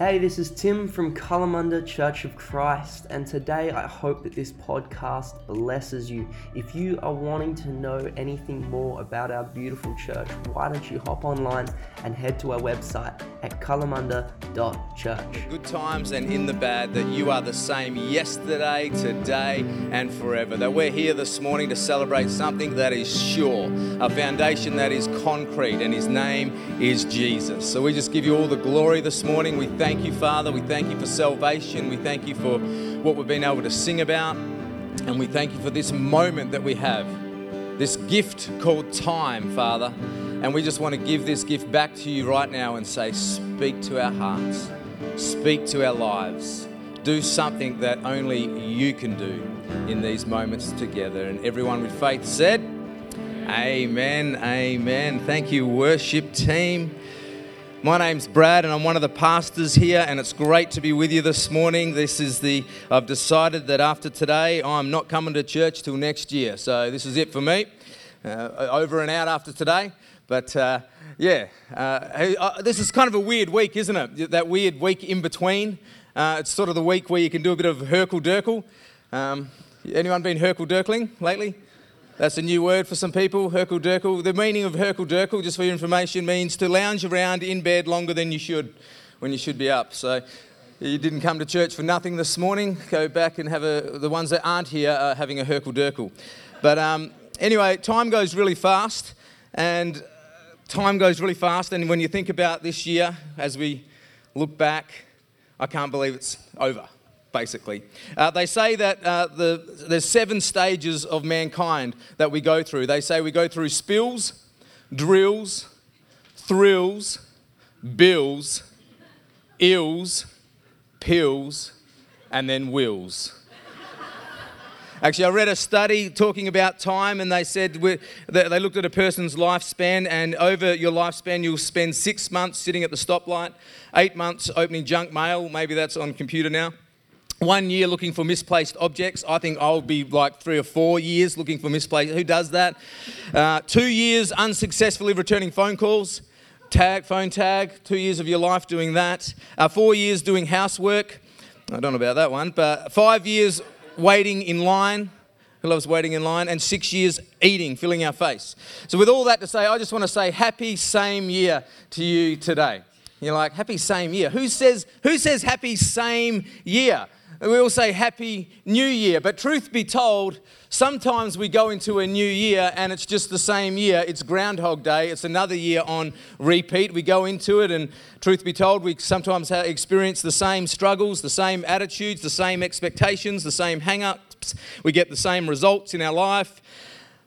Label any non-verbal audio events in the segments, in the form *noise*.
Hey, this is Tim from Kalamunda Church of Christ, and today I hope that this podcast blesses you. If you are wanting to know anything more about our beautiful church, why don't you hop online and head to our website at kalamunda.church. Good times and in the bad, that you are the same yesterday, today, and forever. That we're here this morning to celebrate something that is sure, a foundation that is concrete, and His name is Jesus. So we just give you all the glory this morning. We thank thank you, Father. We thank you for salvation. We thank you for what we've been able to sing about. And we thank you for this moment that we have, this gift called time, Father. And we just want to give this gift back to you right now and say, Speak to our hearts, speak to our lives, do something that only you can do in these moments together. And everyone with faith said, Amen, amen. Thank you, worship team. My name's Brad, and I'm one of the pastors here, and it's great to be with you this morning. This is the, I've decided that after today, I'm not coming to church till next year. So this is it for me. Uh, over and out after today. But uh, yeah, uh, uh this is kind of a weird week, isn't it? That weird week in between. Uh, it's sort of the week where you can do a bit of Hurkle Durkle. Um, anyone been Hurkle Durkling lately? That's a new word for some people, Hurkle Durkle. The meaning of Hurkle Durkle, just for your information, means to lounge around in bed longer than you should when you should be up. So you didn't come to church for nothing this morning. Go back and have a, the ones that aren't here are having a Hurkle Durkle. But um, anyway, time goes really fast, and time goes really fast. And when you think about this year, as we look back, I can't believe it's over basically. Uh, they say that uh, the, there's seven stages of mankind that we go through. They say we go through spills, drills, thrills, bills, ills, pills, and then wills. Actually, I read a study talking about time, and they said they looked at a person's lifespan, and over your lifespan, you'll spend six months sitting at the stoplight, eight months opening junk mail. Maybe that's on computer now one year looking for misplaced objects. I think I'll be like three or four years looking for misplaced. Who does that? Uh, two years unsuccessfully returning phone calls. Tag, phone tag, two years of your life doing that. Uh, four years doing housework. I don't know about that one, but five years waiting in line. Who loves waiting in line? And six years eating, filling our face. So, with all that to say, I just want to say happy same year to you today. You're like, happy same year. Who says, who says happy same year? We all say Happy New Year. But truth be told, sometimes we go into a new year and it's just the same year. It's Groundhog Day. It's another year on repeat. We go into it, and truth be told, we sometimes experience the same struggles, the same attitudes, the same expectations, the same hang ups. We get the same results in our life.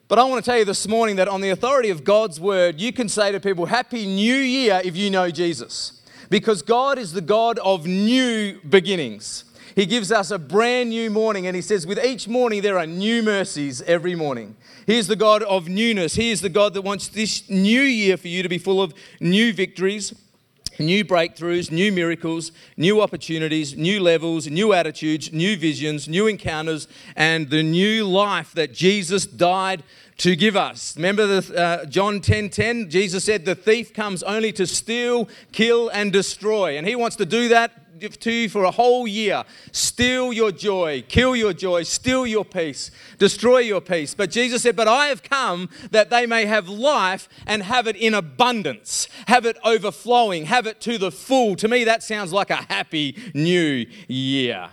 But I want to tell you this morning that on the authority of God's word, you can say to people, Happy New Year if you know Jesus. Because God is the God of new beginnings. He gives us a brand new morning, and He says, with each morning, there are new mercies every morning. He is the God of newness. He is the God that wants this new year for you to be full of new victories, new breakthroughs, new miracles, new opportunities, new levels, new attitudes, new visions, new encounters, and the new life that Jesus died to give us. Remember the, uh, John 10 10? Jesus said, The thief comes only to steal, kill, and destroy. And he wants to do that to you for a whole year. Steal your joy, kill your joy, steal your peace, destroy your peace. But Jesus said, But I have come that they may have life and have it in abundance, have it overflowing, have it to the full. To me, that sounds like a happy new year.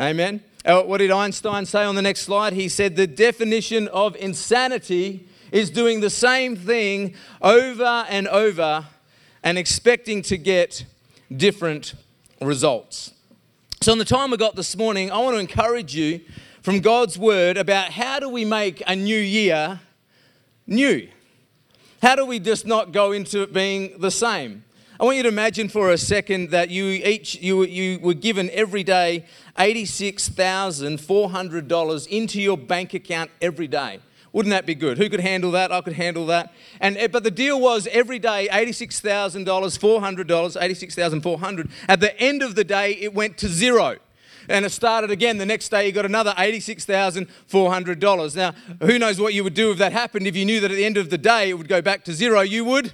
Amen. Uh, what did Einstein say on the next slide? He said, The definition of insanity is doing the same thing over and over and expecting to get different results. So, in the time we got this morning, I want to encourage you from God's word about how do we make a new year new? How do we just not go into it being the same? I want you to imagine for a second that you each you, you were given every day $86,400 into your bank account every day. Wouldn't that be good? Who could handle that? I could handle that. And eh, but the deal was every day eighty-six thousand dollars, four hundred dollars, eighty-six thousand four hundred. At the end of the day, it went to zero. And it started again. The next day, you got another $86,400. Now, who knows what you would do if that happened? If you knew that at the end of the day it would go back to zero, you would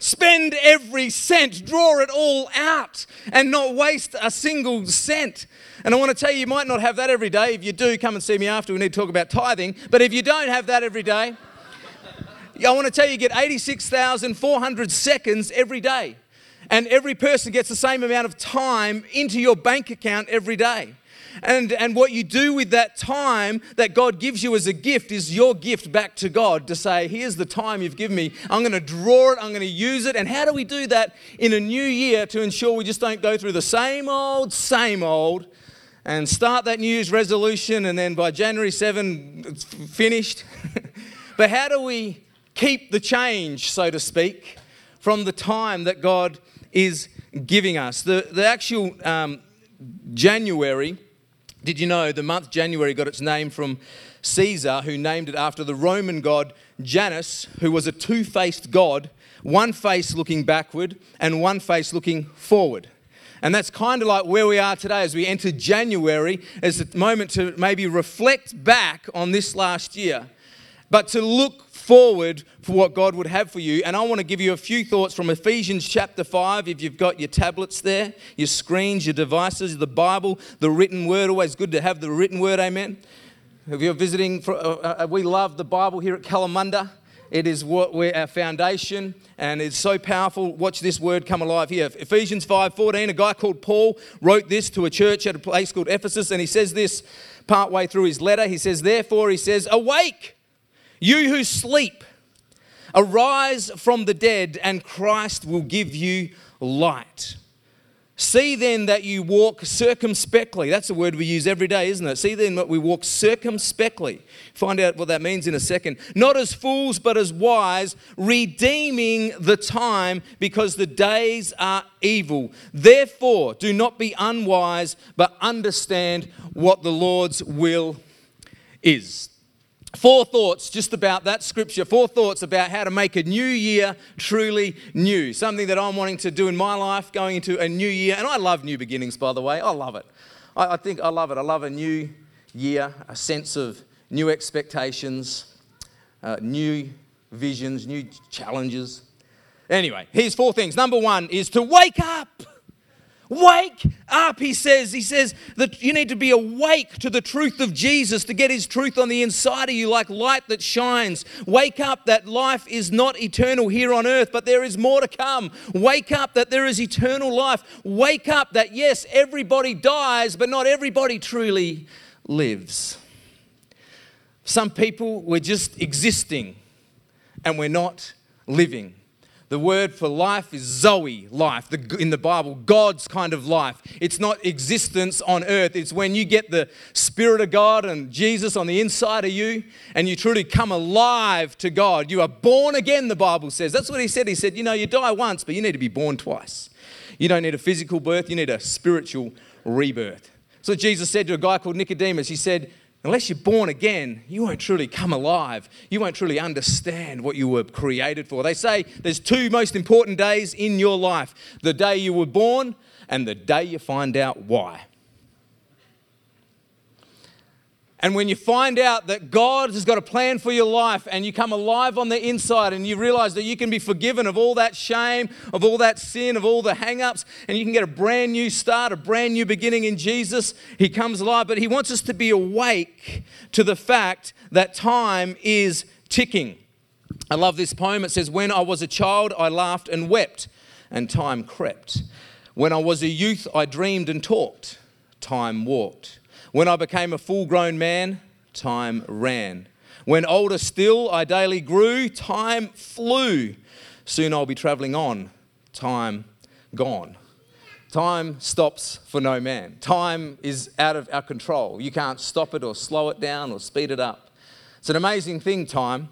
Spend every cent, draw it all out, and not waste a single cent. And I want to tell you, you might not have that every day. If you do, come and see me after. We need to talk about tithing. But if you don't have that every day, *laughs* I want to tell you, you get 86,400 seconds every day. And every person gets the same amount of time into your bank account every day. And, and what you do with that time that God gives you as a gift is your gift back to God to say, Here's the time you've given me. I'm going to draw it, I'm going to use it. And how do we do that in a new year to ensure we just don't go through the same old, same old and start that New Year's resolution and then by January 7, it's finished? *laughs* but how do we keep the change, so to speak, from the time that God is giving us? The, the actual um, January did you know the month January got its name from Caesar, who named it after the Roman god Janus, who was a two faced god, one face looking backward and one face looking forward. And that's kind of like where we are today as we enter January, as a moment to maybe reflect back on this last year, but to look forward for what God would have for you. And I want to give you a few thoughts from Ephesians chapter 5. If you've got your tablets there, your screens, your devices, the Bible, the written word, always good to have the written word, amen. If you're visiting, for, uh, uh, we love the Bible here at Kalamunda. It is what we're our foundation, and it's so powerful. Watch this word come alive here. Ephesians 5:14. A guy called Paul wrote this to a church at a place called Ephesus, and he says this partway through his letter. He says, "Therefore," he says, "Awake." You who sleep, arise from the dead, and Christ will give you light. See then that you walk circumspectly. That's a word we use every day, isn't it? See then that we walk circumspectly. Find out what that means in a second. Not as fools, but as wise, redeeming the time because the days are evil. Therefore, do not be unwise, but understand what the Lord's will is. Four thoughts just about that scripture, four thoughts about how to make a new year truly new. Something that I'm wanting to do in my life going into a new year. And I love new beginnings, by the way. I love it. I, I think I love it. I love a new year, a sense of new expectations, uh, new visions, new challenges. Anyway, here's four things. Number one is to wake up. Wake up, he says. He says that you need to be awake to the truth of Jesus to get his truth on the inside of you like light that shines. Wake up that life is not eternal here on earth, but there is more to come. Wake up that there is eternal life. Wake up that, yes, everybody dies, but not everybody truly lives. Some people, we're just existing and we're not living. The word for life is Zoe life the, in the Bible, God's kind of life. It's not existence on earth. It's when you get the Spirit of God and Jesus on the inside of you and you truly come alive to God. You are born again, the Bible says. That's what he said. He said, You know, you die once, but you need to be born twice. You don't need a physical birth, you need a spiritual rebirth. So Jesus said to a guy called Nicodemus, He said, Unless you're born again, you won't truly come alive. You won't truly understand what you were created for. They say there's two most important days in your life the day you were born and the day you find out why. And when you find out that God has got a plan for your life and you come alive on the inside and you realize that you can be forgiven of all that shame, of all that sin, of all the hang ups, and you can get a brand new start, a brand new beginning in Jesus, He comes alive. But He wants us to be awake to the fact that time is ticking. I love this poem. It says, When I was a child, I laughed and wept, and time crept. When I was a youth, I dreamed and talked, time walked. When I became a full grown man, time ran. When older still I daily grew, time flew. Soon I'll be travelling on, time gone. Time stops for no man. Time is out of our control. You can't stop it or slow it down or speed it up. It's an amazing thing, time.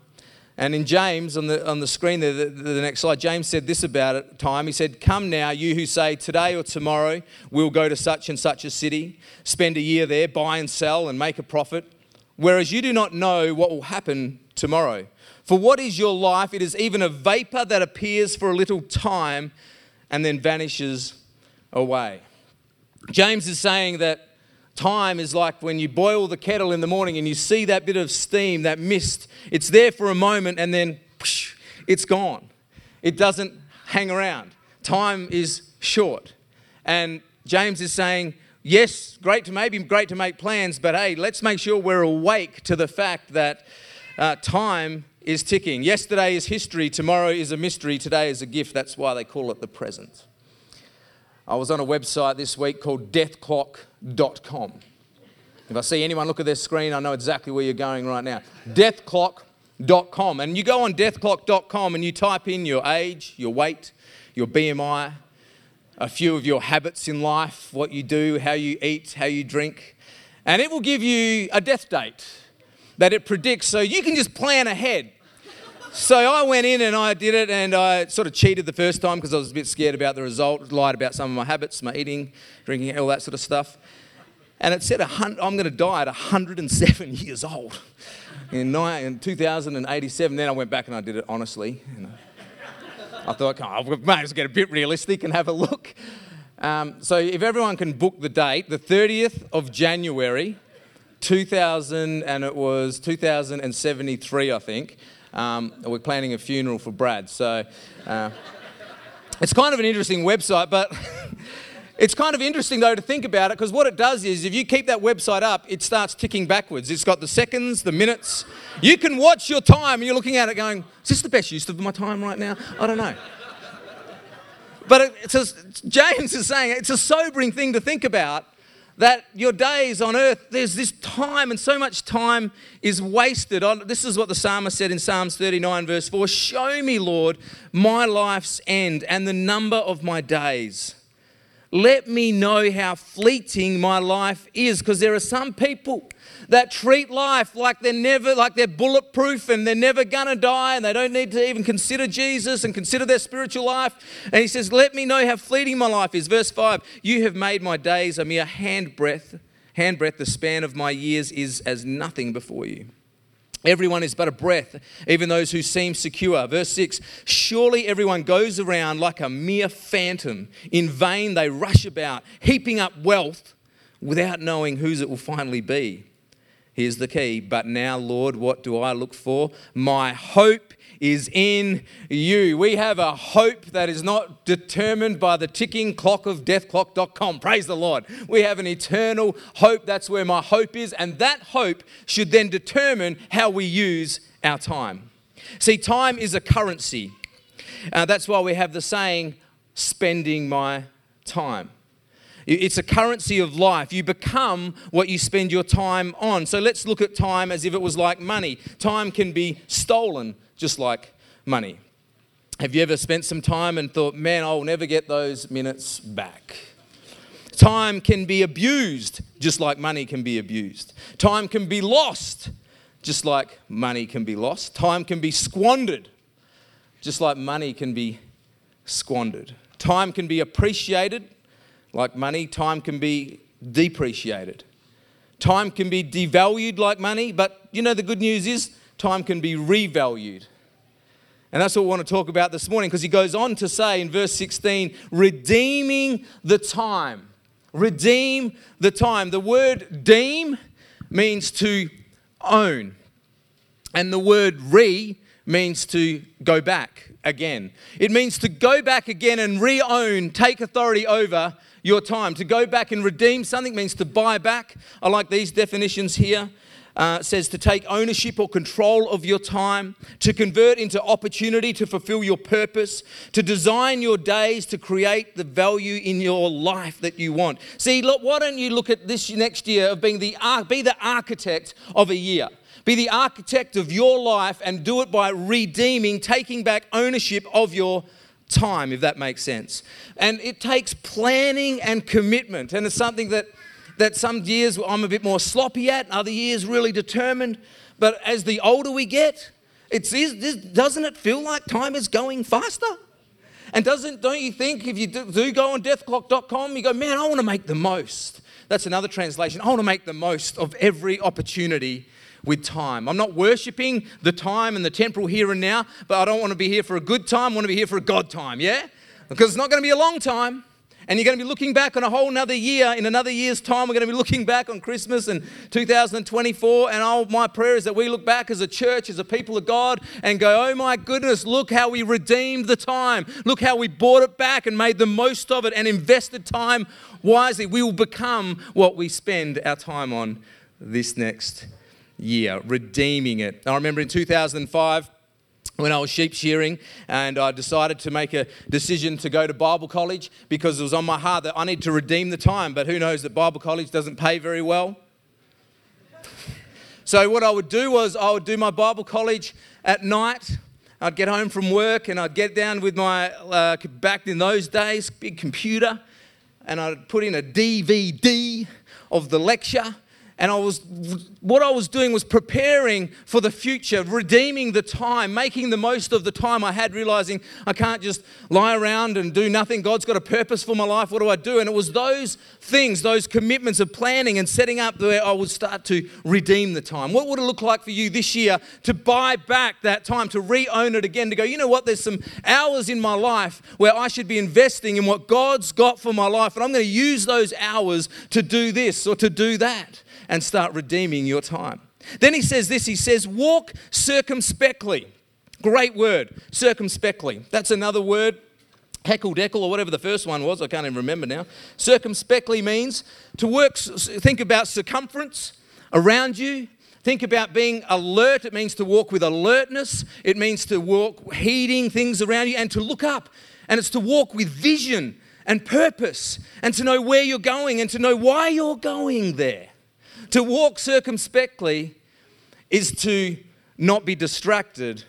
And in James, on the, on the screen there, the, the, next slide, James said this about it, time. He said, Come now, you who say, Today or tomorrow we'll go to such and such a city, spend a year there, buy and sell, and make a profit. Whereas you do not know what will happen tomorrow. For what is your life? It is even a vapor that appears for a little time and then vanishes away. James is saying that Time is like when you boil the kettle in the morning and you see that bit of steam, that mist. It's there for a moment and then it's gone. It doesn't hang around. Time is short. And James is saying, yes, great to maybe great to make plans, but hey, let's make sure we're awake to the fact that uh, time is ticking. Yesterday is history, tomorrow is a mystery, today is a gift. That's why they call it the present. I was on a website this week called deathclock.com. If I see anyone look at their screen, I know exactly where you're going right now. Deathclock.com. And you go on deathclock.com and you type in your age, your weight, your BMI, a few of your habits in life, what you do, how you eat, how you drink, and it will give you a death date that it predicts so you can just plan ahead. So I went in and I did it and I sort of cheated the first time because I was a bit scared about the result, lied about some of my habits, my eating, drinking, all that sort of stuff. And it said I'm going to die at 107 years old in 2087. Then I went back and I did it honestly. I thought, oh, I might as well get a bit realistic and have a look. Um, so if everyone can book the date, the 30th of January, 2000, and it was 2073, I think. Um, we're planning a funeral for Brad. So uh, it's kind of an interesting website, but *laughs* it's kind of interesting though to think about it because what it does is if you keep that website up, it starts ticking backwards. It's got the seconds, the minutes. You can watch your time and you're looking at it going, is this the best use of my time right now? I don't know. But a, James is saying it's a sobering thing to think about that your days on earth, there's this time, and so much time is wasted. This is what the psalmist said in Psalms 39, verse 4 Show me, Lord, my life's end and the number of my days. Let me know how fleeting my life is, because there are some people that treat life like they're never, like they're bulletproof and they're never gonna die and they don't need to even consider Jesus and consider their spiritual life. And he says, Let me know how fleeting my life is. Verse 5 You have made my days a mere handbreadth. Handbreadth, the span of my years is as nothing before you. Everyone is but a breath, even those who seem secure. Verse 6 Surely everyone goes around like a mere phantom. In vain they rush about, heaping up wealth without knowing whose it will finally be. Here's the key. But now, Lord, what do I look for? My hope is in you. We have a hope that is not determined by the ticking clock of deathclock.com. Praise the Lord. We have an eternal hope. That's where my hope is. And that hope should then determine how we use our time. See, time is a currency. Uh, that's why we have the saying, spending my time. It's a currency of life. You become what you spend your time on. So let's look at time as if it was like money. Time can be stolen just like money. Have you ever spent some time and thought, man, I'll never get those minutes back? Time can be abused just like money can be abused. Time can be lost just like money can be lost. Time can be squandered just like money can be squandered. Time can be appreciated like money, time can be depreciated. Time can be devalued like money, but you know the good news is time can be revalued. And that's what we want to talk about this morning because he goes on to say in verse 16, redeeming the time. Redeem the time. The word deem means to own, and the word re means to go back again. It means to go back again and re own, take authority over your time. To go back and redeem something means to buy back. I like these definitions here. Uh, says to take ownership or control of your time, to convert into opportunity to fulfill your purpose, to design your days to create the value in your life that you want. See, look, why don't you look at this next year of being the be the architect of a year? Be the architect of your life and do it by redeeming, taking back ownership of your time, if that makes sense. And it takes planning and commitment. And it's something that, that some years I'm a bit more sloppy at, other years really determined. But as the older we get, it's, doesn't it feel like time is going faster? And doesn't, don't you think if you do, do go on deathclock.com, you go, man, I want to make the most. That's another translation. I want to make the most of every opportunity with time. I'm not worshiping the time and the temporal here and now, but I don't want to be here for a good time. I want to be here for a God time, yeah? Because it's not going to be a long time. And you're going to be looking back on a whole another year. In another year's time, we're going to be looking back on Christmas and 2024. And my prayer is that we look back as a church, as a people of God, and go, oh my goodness, look how we redeemed the time. Look how we bought it back and made the most of it and invested time wisely. We will become what we spend our time on this next year, redeeming it. I remember in 2005, when I was sheep shearing and I decided to make a decision to go to Bible college because it was on my heart that I need to redeem the time. But who knows that Bible college doesn't pay very well? So, what I would do was I would do my Bible college at night. I'd get home from work and I'd get down with my, uh, back in those days, big computer, and I'd put in a DVD of the lecture and I was what I was doing was preparing for the future, redeeming the time, making the most of the time I had, realizing I can't just lie around and do nothing. God's got a purpose for my life. What do I do? And it was those things, those commitments of planning and setting up where I would start to redeem the time. What would it look like for you this year to buy back that time, to re-own it again, to go, you know what, there's some hours in my life where I should be investing in what God's got for my life, and I'm going to use those hours to do this or to do that and start redeeming your time. Then he says this he says, walk circumspectly. Great word, circumspectly. That's another word, heckle deckle, or whatever the first one was, I can't even remember now. Circumspectly means to work, think about circumference around you. Think about being alert. It means to walk with alertness. It means to walk heeding things around you and to look up. And it's to walk with vision and purpose and to know where you're going and to know why you're going there. To walk circumspectly is to not be distracted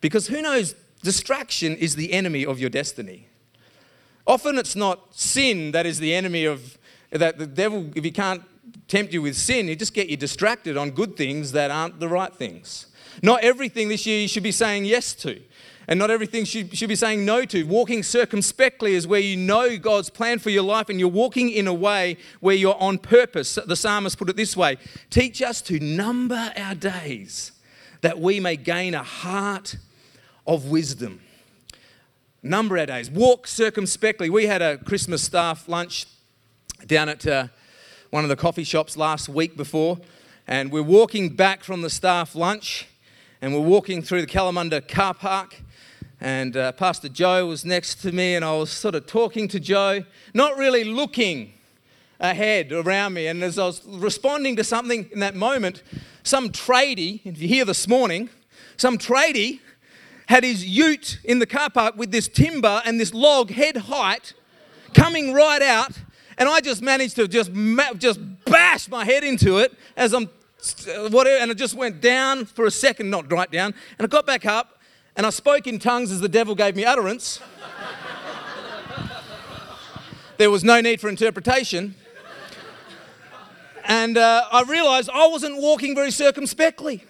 because who knows, distraction is the enemy of your destiny. Often it's not sin that is the enemy of that the devil, if he can't tempt you with sin, he just get you distracted on good things that aren't the right things. Not everything this year you should be saying yes to and not everything should, should be saying no to. Walking circumspectly is where you know God's plan for your life and you're walking in a way where you're on purpose. The psalmist put it this way Teach us to number our days that we may gain a heart of wisdom. Number our days. Walk circumspectly. We had a Christmas staff lunch down at uh, one of the coffee shops last week before, and we're walking back from the staff lunch and we're walking through the Kalamunda car park and uh, Pastor Joe was next to me, and I was sort of talking to Joe, not really looking ahead around me. And as I was responding to something in that moment, some tradie, if you hear this morning, some tradie had his ute in the car park with this timber and this log head height coming right out. And I just managed to just, just bash my head into it as I'm whatever, and it just went down for a second, not right down. And I got back up and I spoke in tongues as the devil gave me utterance. there was no need for interpretation. And uh, I realized I wasn't walking very circumspectly.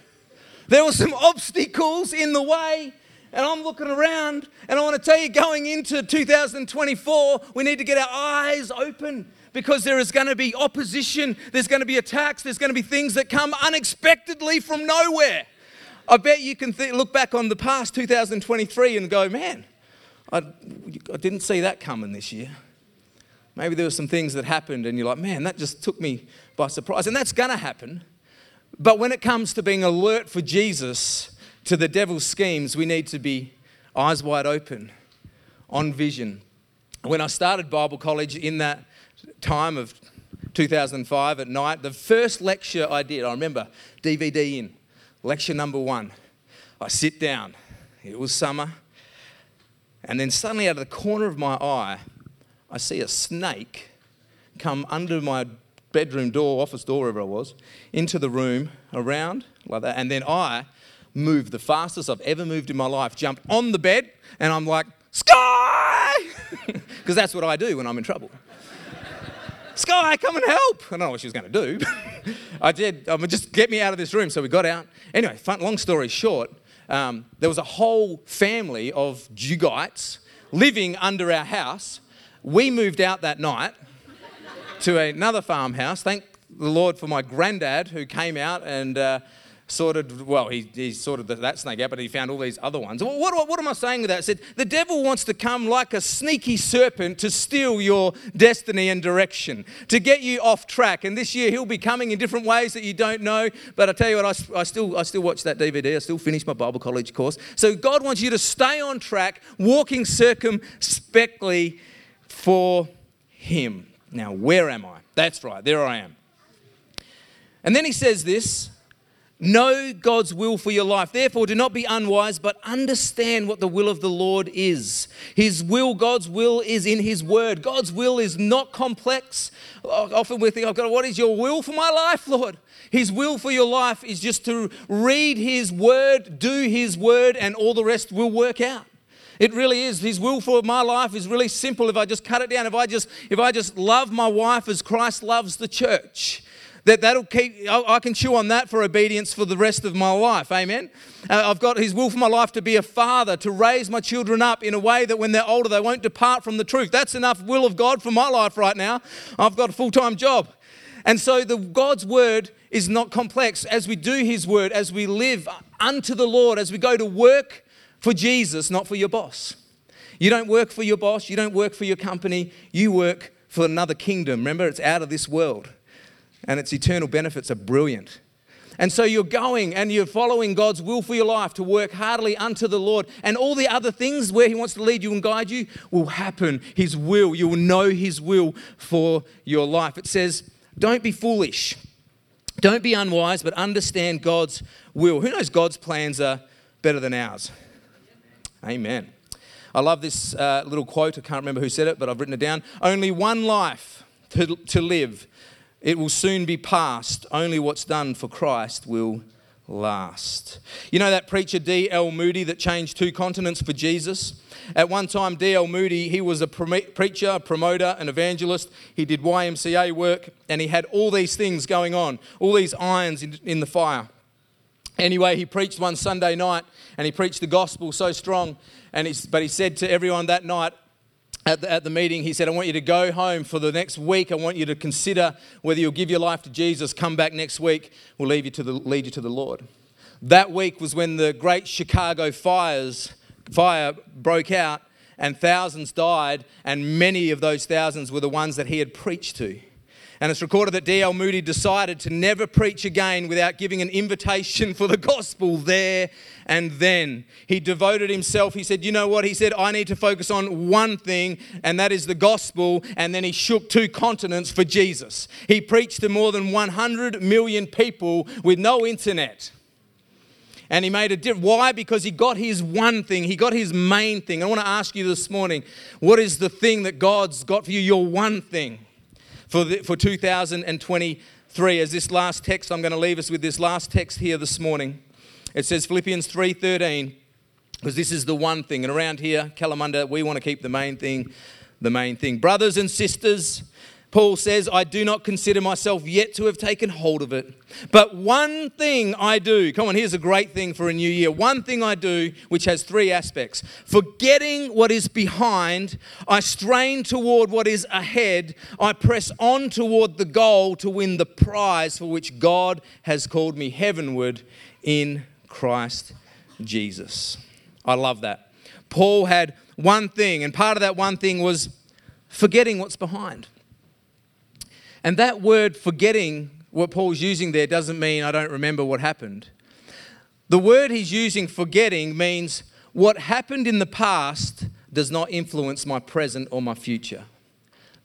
There were some *laughs* obstacles in the way, and I'm looking around, and I want to tell you going into 2024, we need to get our eyes open because there is going to be opposition, there's going to be attacks, there's going to be things that come unexpectedly from nowhere. I bet you can th- look back on the past 2023 and go, man, I, I didn't see that coming this year. Maybe there were some things that happened and you're like, man, that just took me by surprise. And that's going to happen. But when it comes to being alert for Jesus to the devil's schemes, we need to be eyes wide open, on vision. When I started Bible college in that time of 2005 at night, the first lecture I did, I remember DVD in, Lecture number one. I sit down. It was summer. And then suddenly, out of the corner of my eye, I see a snake come under my bedroom door, office door, wherever I was, into the room, around like that. And then I moved the fastest I've ever moved in my life, jumped on the bed, and I'm like, Sky! *laughs* Because that's what I do when I'm in trouble. Sky, come and help. I don't know what she was going to do. *laughs* I did. Um, just get me out of this room. So we got out. Anyway, fun, long story short, um, there was a whole family of dugites living under our house. We moved out that night to another farmhouse. Thank the Lord for my granddad who came out and uh, sorted, well, he, he sorted that snake out, but he found all these other ones. What, what, what am I saying with that? I said, the devil wants to come like a sneaky serpent to steal your destiny and direction, to get you off track. And this year he'll be coming in different ways that you don't know. But I tell you what, I, I, still, I still watch that DVD. I still finish my Bible college course. So God wants you to stay on track, walking circumspectly for him. Now, where am I? That's right, there I am. And then he says this Know God's will for your life. Therefore, do not be unwise, but understand what the will of the Lord is. His will, God's will, is in His word. God's will is not complex. Often we think, oh God, what is your will for my life, Lord? His will for your life is just to read His word, do His word, and all the rest will work out. It really is. His will for my life is really simple. If I just cut it down, if I just if I just love my wife as Christ loves the church, that that'll keep I can chew on that for obedience for the rest of my life. Amen? Uh, i've got his will for my life to be a father to raise my children up in a way that when they're older they won't depart from the truth. That's enough will of god for my life right now. I've got a full-time job. And so the god's word is not complex. As we do his word as we live unto the lord as we go to work for jesus not for your boss. You don't work for your boss. You don't work for your company. You work for another kingdom. Remember it's out of this world and its eternal benefits are brilliant. And so you're going and you're following God's will for your life to work heartily unto the Lord. And all the other things where He wants to lead you and guide you will happen. His will. You will know His will for your life. It says, Don't be foolish. Don't be unwise, but understand God's will. Who knows God's plans are better than ours? Amen. I love this uh, little quote. I can't remember who said it, but I've written it down. Only one life to, to live it will soon be past. Only what's done for Christ will last. You know that preacher D.L. Moody that changed two continents for Jesus? At one time, D.L. Moody, he was a preacher, a promoter, an evangelist. He did YMCA work and he had all these things going on, all these irons in, in the fire. Anyway, he preached one Sunday night and he preached the gospel so strong. And but he said to everyone that night, at the, at the meeting, he said, I want you to go home for the next week. I want you to consider whether you'll give your life to Jesus. Come back next week. We'll you to the, lead you to the Lord. That week was when the great Chicago fires, fire broke out and thousands died, and many of those thousands were the ones that he had preached to. And it's recorded that D.L. Moody decided to never preach again without giving an invitation for the gospel there and then. He devoted himself. He said, You know what? He said, I need to focus on one thing, and that is the gospel. And then he shook two continents for Jesus. He preached to more than 100 million people with no internet. And he made a difference. Why? Because he got his one thing. He got his main thing. I want to ask you this morning what is the thing that God's got for you? Your one thing for, the, for 2023. As this last text, I'm going to leave us with this last text here this morning. It says Philippians 3:13, because this is the one thing. And around here, Kalamunda, we want to keep the main thing, the main thing. Brothers and sisters, Paul says, I do not consider myself yet to have taken hold of it. But one thing I do, come on, here's a great thing for a new year. One thing I do, which has three aspects. Forgetting what is behind, I strain toward what is ahead. I press on toward the goal to win the prize for which God has called me heavenward in Christ Jesus. I love that. Paul had one thing, and part of that one thing was forgetting what's behind. And that word forgetting, what Paul's using there, doesn't mean I don't remember what happened. The word he's using, forgetting, means what happened in the past does not influence my present or my future.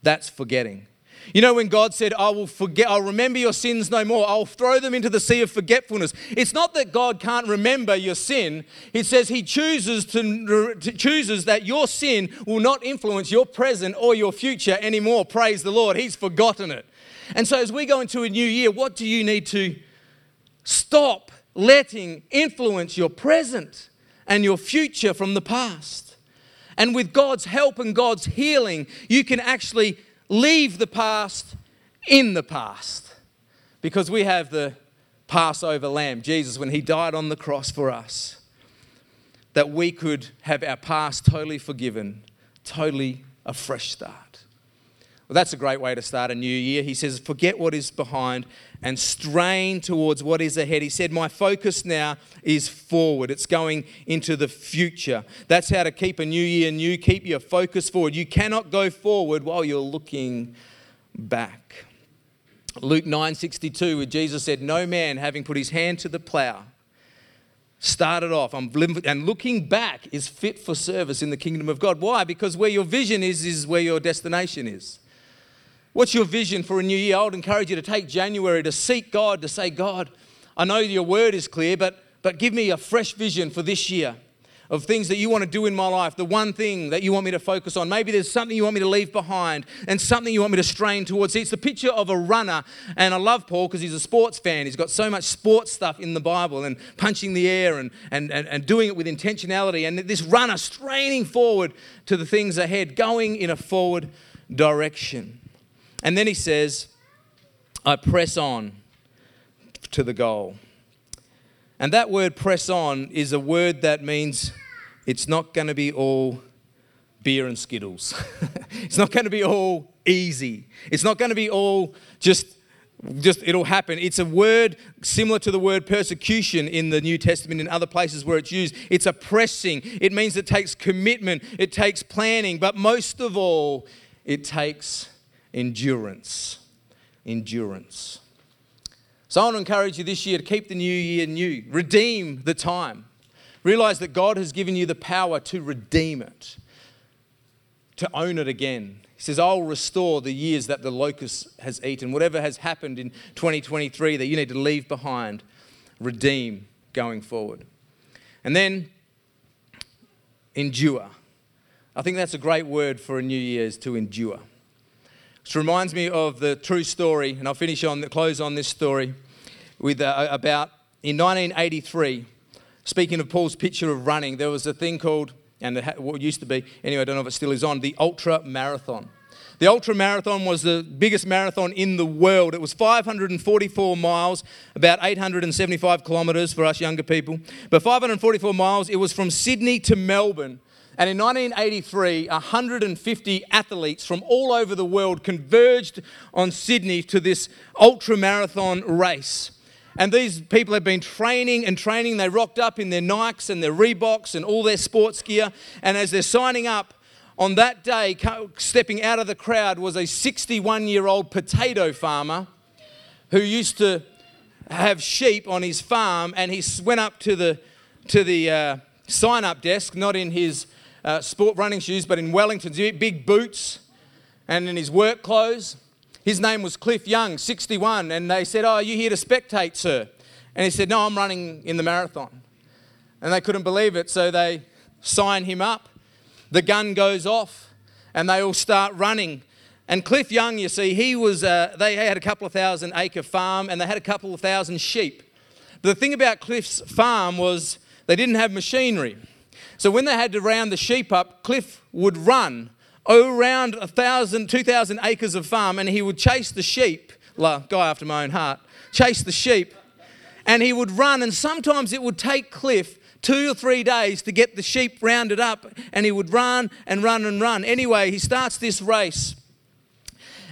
That's forgetting. You know, when God said, I will forget, I'll remember your sins no more, I'll throw them into the sea of forgetfulness. It's not that God can't remember your sin. It says He chooses to, to chooses that your sin will not influence your present or your future anymore. Praise the Lord. He's forgotten it. And so as we go into a new year, what do you need to stop letting influence your present and your future from the past? And with God's help and God's healing, you can actually leave the past in the past because we have the Passover lamb, Jesus, when he died on the cross for us, that we could have our past totally forgiven, totally a fresh start. Well, that's a great way to start a new year. He says, Forget what is behind and strain towards what is ahead. He said, My focus now is forward. It's going into the future. That's how to keep a new year new. Keep your focus forward. You cannot go forward while you're looking back. Luke 9:62, where Jesus said, No man having put his hand to the plow started off and looking back is fit for service in the kingdom of God. Why? Because where your vision is, is where your destination is. What's your vision for a new year? I would encourage you to take January to seek God, to say, God, I know your word is clear, but, but give me a fresh vision for this year of things that you want to do in my life, the one thing that you want me to focus on. Maybe there's something you want me to leave behind and something you want me to strain towards. It's the picture of a runner, and I love Paul because he's a sports fan. He's got so much sports stuff in the Bible and punching the air and, and, and, and doing it with intentionality. And this runner straining forward to the things ahead, going in a forward direction. And then he says, I press on to the goal. And that word press on is a word that means it's not going to be all beer and skittles. *laughs* it's not going to be all easy. It's not going to be all just just it'll happen. It's a word similar to the word persecution in the New Testament in other places where it's used. It's a pressing. It means it takes commitment, it takes planning, but most of all, it takes endurance. Endurance. So I want to encourage you this year to keep the new year new, redeem the time. Realize that God has given you the power to redeem it, to own it again. He says, I'll restore the years that the locust has eaten. Whatever has happened in 2023 that you need to leave behind, redeem going forward. And then endure. I think that's a great word for a new year is to endure. It reminds me of the true story, and I'll finish on the close on this story with uh, about in 1983. Speaking of Paul's picture of running, there was a thing called, and it what used to be, anyway, I don't know if it still is on, the ultra marathon. The ultra marathon was the biggest marathon in the world. It was 544 miles, about 875 kilometres for us younger people. But 544 miles, it was from Sydney to Melbourne and in 1983, 150 athletes from all over the world converged on Sydney to this ultra marathon race. And these people had been training and training. They rocked up in their Nikes and their Reeboks and all their sports gear. And as they're signing up, on that day, stepping out of the crowd was a 61 year old potato farmer who used to have sheep on his farm. And he went up to the, to the uh, sign up desk, not in his uh, sport running shoes, but in Wellington's, big boots, and in his work clothes. His name was Cliff Young, 61, and they said, Oh, are you here to spectate, sir? And he said, No, I'm running in the marathon. And they couldn't believe it, so they sign him up. The gun goes off, and they all start running. And Cliff Young, you see, he was, uh, they had a couple of thousand acre farm and they had a couple of thousand sheep. But The thing about Cliff's farm was they didn't have machinery. So when they had to round the sheep up, Cliff would run around a thousand, two thousand acres of farm, and he would chase the sheep. Guy after my own heart, chase the sheep, and he would run. And sometimes it would take Cliff two or three days to get the sheep rounded up, and he would run and run and run. Anyway, he starts this race.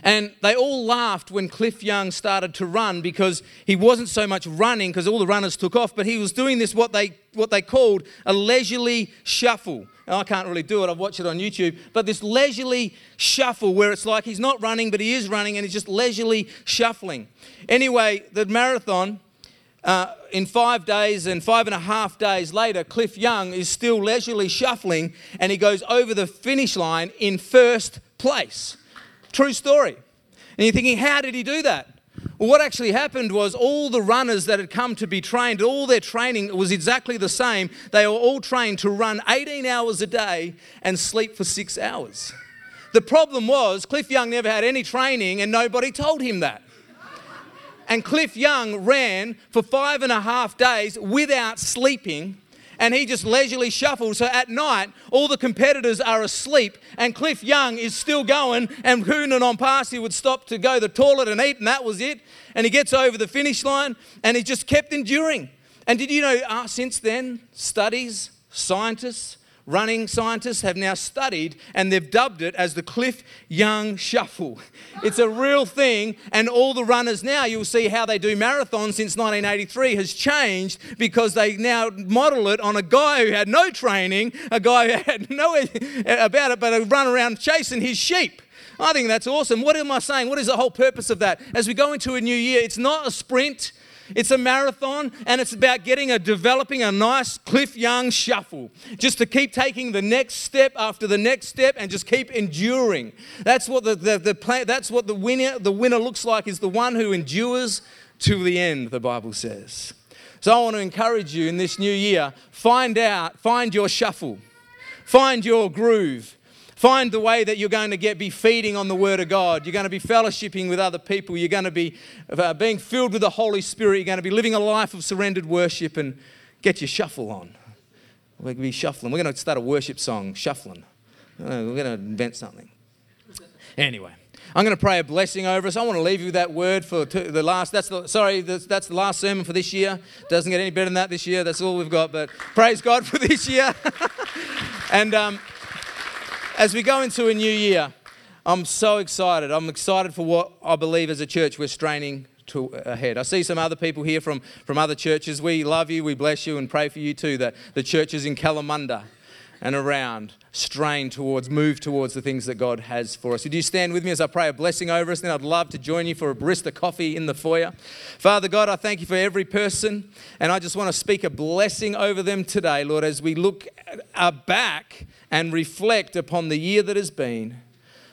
And they all laughed when Cliff Young started to run because he wasn't so much running because all the runners took off, but he was doing this what they what they called a leisurely shuffle. Now, I can't really do it, I've watched it on YouTube, but this leisurely shuffle where it's like he's not running, but he is running and he's just leisurely shuffling. Anyway, the marathon. Uh, in five days and five and a half days later, Cliff Young is still leisurely shuffling and he goes over the finish line in first place. True story. And you're thinking, how did he do that? Well, what actually happened was all the runners that had come to be trained, all their training was exactly the same. They were all trained to run 18 hours a day and sleep for six hours. The problem was, Cliff Young never had any training and nobody told him that. And Cliff Young ran for five and a half days without sleeping and he just leisurely shuffles. So at night, all the competitors are asleep, and Cliff Young is still going, and Hoonan on pass, he would stop to go to the toilet and eat, and that was it. And he gets over the finish line, and he just kept enduring. And did you know, uh, since then, studies, scientists, running scientists have now studied and they've dubbed it as the Cliff Young Shuffle. It's a real thing, and all the runners now, you'll see how they do marathons since 1983 has changed because they now model it on a guy who had no training, a guy who had no about it, but a run around chasing his sheep. I think that's awesome. What am I saying? What is the whole purpose of that? As we go into a new year, it's not a sprint. It's a marathon and it's about getting a developing a nice Cliff Young shuffle. Just to keep taking the next step after the next step and just keep enduring. That's what the, the, the plan, that's what the winner the winner looks like is the one who endures to the end, the Bible says. So I want to encourage you in this new year, find out, find your shuffle. Find your groove. Find the way that you're going to get be feeding on the Word of God. You're going to be fellowshipping with other people. You're going to be uh, being filled with the Holy Spirit. You're going to be living a life of surrendered worship and get your shuffle on. We're going to be shuffling. We're going to start a worship song, shuffling. We're going to invent something. Anyway. I'm going to pray a blessing over us. I want to leave you with that word for the last. That's the sorry. That's the last sermon for this year. Doesn't get any better than that this year. That's all we've got. But praise God for this year. *laughs* and um, as we go into a new year, I'm so excited. I'm excited for what I believe as a church we're straining to ahead. I see some other people here from, from other churches. We love you, we bless you, and pray for you too. That the churches in Kalamunda and around strain towards, move towards the things that God has for us. Would you stand with me as I pray a blessing over us? Then I'd love to join you for a barista coffee in the foyer. Father God, I thank you for every person, and I just want to speak a blessing over them today, Lord, as we look back and reflect upon the year that has been.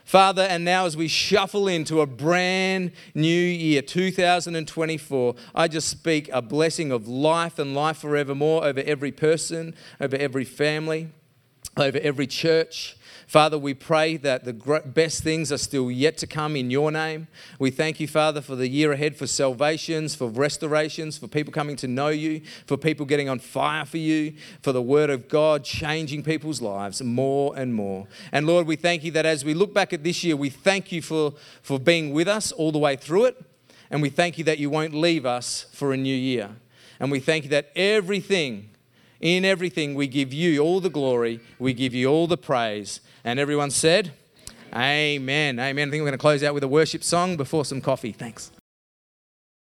Father, and now as we shuffle into a brand new year, 2024, I just speak a blessing of life and life forevermore over every person, over every family over every church. Father, we pray that the best things are still yet to come in your name. We thank you, Father, for the year ahead, for salvations, for restorations, for people coming to know you, for people getting on fire for you, for the word of God changing people's lives more and more. And Lord, we thank you that as we look back at this year, we thank you for, for being with us all the way through it. And we thank you that you won't leave us for a new year. And we thank you that everything in everything, we give you all the glory, we give you all the praise. And everyone said, Amen. Amen. I think we're going to close out with a worship song before some coffee. Thanks.